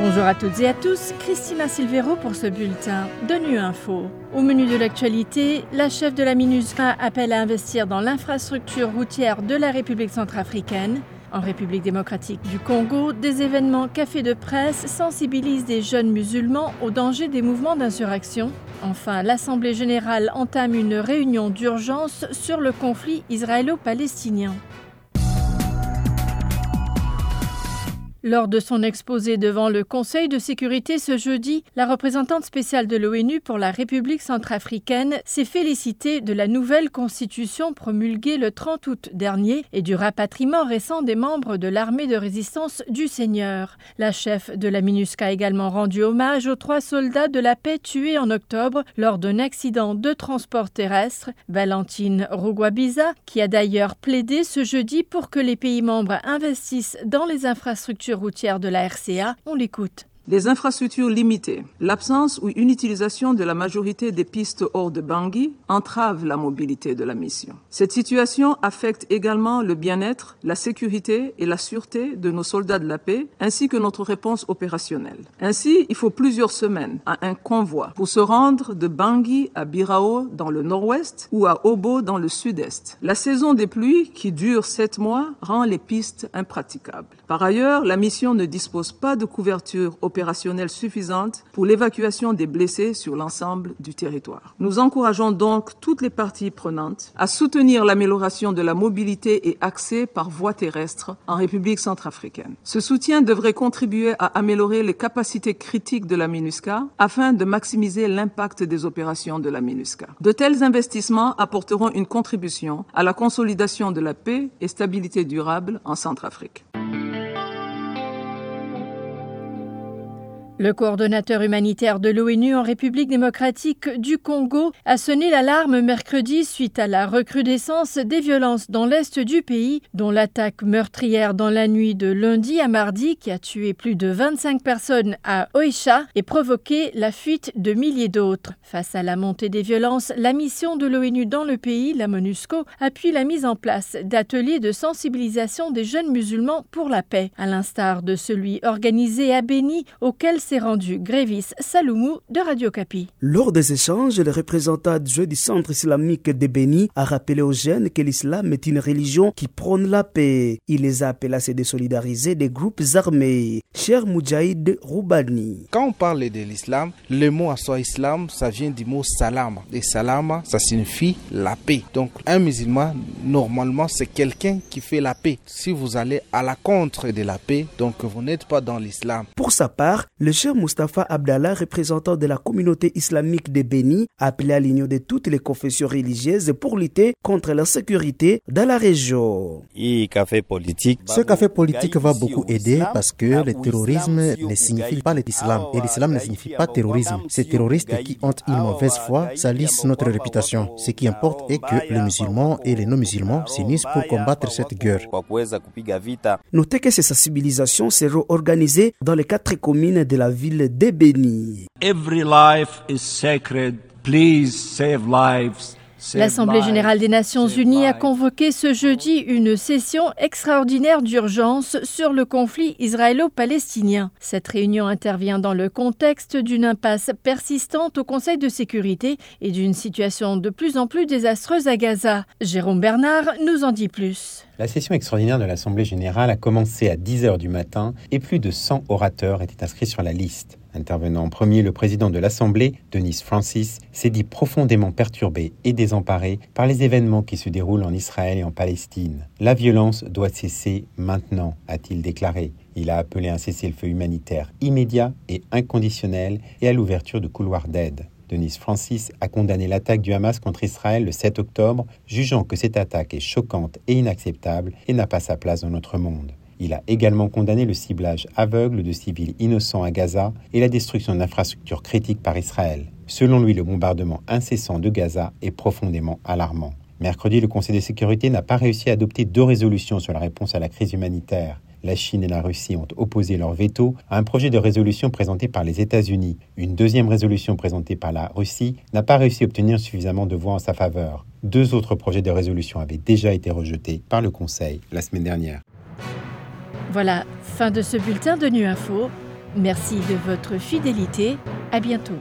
Bonjour à toutes et à tous, Christina Silvero pour ce bulletin de Nu Info. Au menu de l'actualité, la chef de la MINUSCA appelle à investir dans l'infrastructure routière de la République centrafricaine. En République démocratique du Congo, des événements cafés de presse sensibilisent des jeunes musulmans au danger des mouvements d'insurrection. Enfin, l'Assemblée générale entame une réunion d'urgence sur le conflit israélo-palestinien. Lors de son exposé devant le Conseil de sécurité ce jeudi, la représentante spéciale de l'ONU pour la République centrafricaine s'est félicitée de la nouvelle constitution promulguée le 30 août dernier et du rapatriement récent des membres de l'armée de résistance du Seigneur. La chef de la MINUSCA a également rendu hommage aux trois soldats de la paix tués en octobre lors d'un accident de transport terrestre. Valentine Rugwabiza, qui a d'ailleurs plaidé ce jeudi pour que les pays membres investissent dans les infrastructures routière de la RCA. On l'écoute. Les infrastructures limitées, l'absence ou une utilisation de la majorité des pistes hors de Bangui entrave la mobilité de la mission. Cette situation affecte également le bien-être, la sécurité et la sûreté de nos soldats de la paix, ainsi que notre réponse opérationnelle. Ainsi, il faut plusieurs semaines à un convoi pour se rendre de Bangui à Birao dans le nord-ouest ou à Obo dans le sud-est. La saison des pluies, qui dure sept mois, rend les pistes impraticables. Par ailleurs, la mission ne dispose pas de couverture opérationnelle suffisante pour l'évacuation des blessés sur l'ensemble du territoire. Nous encourageons donc toutes les parties prenantes à soutenir l'amélioration de la mobilité et accès par voie terrestre en République centrafricaine. Ce soutien devrait contribuer à améliorer les capacités critiques de la MINUSCA afin de maximiser l'impact des opérations de la MINUSCA. De tels investissements apporteront une contribution à la consolidation de la paix et stabilité durable en Centrafrique. Le coordonnateur humanitaire de l'ONU en République démocratique du Congo a sonné l'alarme mercredi suite à la recrudescence des violences dans l'est du pays, dont l'attaque meurtrière dans la nuit de lundi à mardi qui a tué plus de 25 personnes à Oisha et provoqué la fuite de milliers d'autres. Face à la montée des violences, la mission de l'ONU dans le pays, la MONUSCO, appuie la mise en place d'ateliers de sensibilisation des jeunes musulmans pour la paix, à l'instar de celui organisé à Béni auquel s'est rendu Grévis Saloumou de Radio Capi. Lors des échanges, le représentant adjoint du centre islamique de Béni a rappelé aux jeunes que l'islam est une religion qui prône la paix. Il les a appelés à se désolidariser des groupes armés. Cher Moudjaïd Roubani. Quand on parle de l'islam, le mot à soi islam, ça vient du mot salam. Et salam, ça signifie la paix. Donc un musulman, normalement, c'est quelqu'un qui fait la paix. Si vous allez à la contre de la paix, donc vous n'êtes pas dans l'islam. Pour sa part, le cher Mustafa Abdallah, représentant de la communauté islamique de Béni, a appelé à l'union de toutes les confessions religieuses pour lutter contre l'insécurité dans la région. Ce café politique va beaucoup aider parce que le terrorisme ne signifie pas l'islam et l'islam ne signifie pas terrorisme. Ces terroristes qui ont une mauvaise foi salissent notre réputation. Ce qui importe est que les musulmans et les non-musulmans s'unissent pour combattre cette guerre. Notez que ces sensibilisations seront organisées dans les quatre communes de la ville d'Ebeni. Every life is sacred. Please save lives. L'Assemblée générale des Nations unies a convoqué ce jeudi une session extraordinaire d'urgence sur le conflit israélo-palestinien. Cette réunion intervient dans le contexte d'une impasse persistante au Conseil de sécurité et d'une situation de plus en plus désastreuse à Gaza. Jérôme Bernard nous en dit plus. La session extraordinaire de l'Assemblée générale a commencé à 10 heures du matin et plus de 100 orateurs étaient inscrits sur la liste. Intervenant en premier, le président de l'Assemblée, Denis Francis, s'est dit profondément perturbé et désemparé par les événements qui se déroulent en Israël et en Palestine. La violence doit cesser maintenant, a-t-il déclaré. Il a appelé à un cessez-le-feu humanitaire immédiat et inconditionnel et à l'ouverture de couloirs d'aide. Denis Francis a condamné l'attaque du Hamas contre Israël le 7 octobre, jugeant que cette attaque est choquante et inacceptable et n'a pas sa place dans notre monde. Il a également condamné le ciblage aveugle de civils innocents à Gaza et la destruction d'infrastructures critiques par Israël. Selon lui, le bombardement incessant de Gaza est profondément alarmant. Mercredi, le Conseil de sécurité n'a pas réussi à adopter deux résolutions sur la réponse à la crise humanitaire. La Chine et la Russie ont opposé leur veto à un projet de résolution présenté par les États-Unis. Une deuxième résolution présentée par la Russie n'a pas réussi à obtenir suffisamment de voix en sa faveur. Deux autres projets de résolution avaient déjà été rejetés par le Conseil la semaine dernière. Voilà, fin de ce bulletin de Nu Info. Merci de votre fidélité. À bientôt.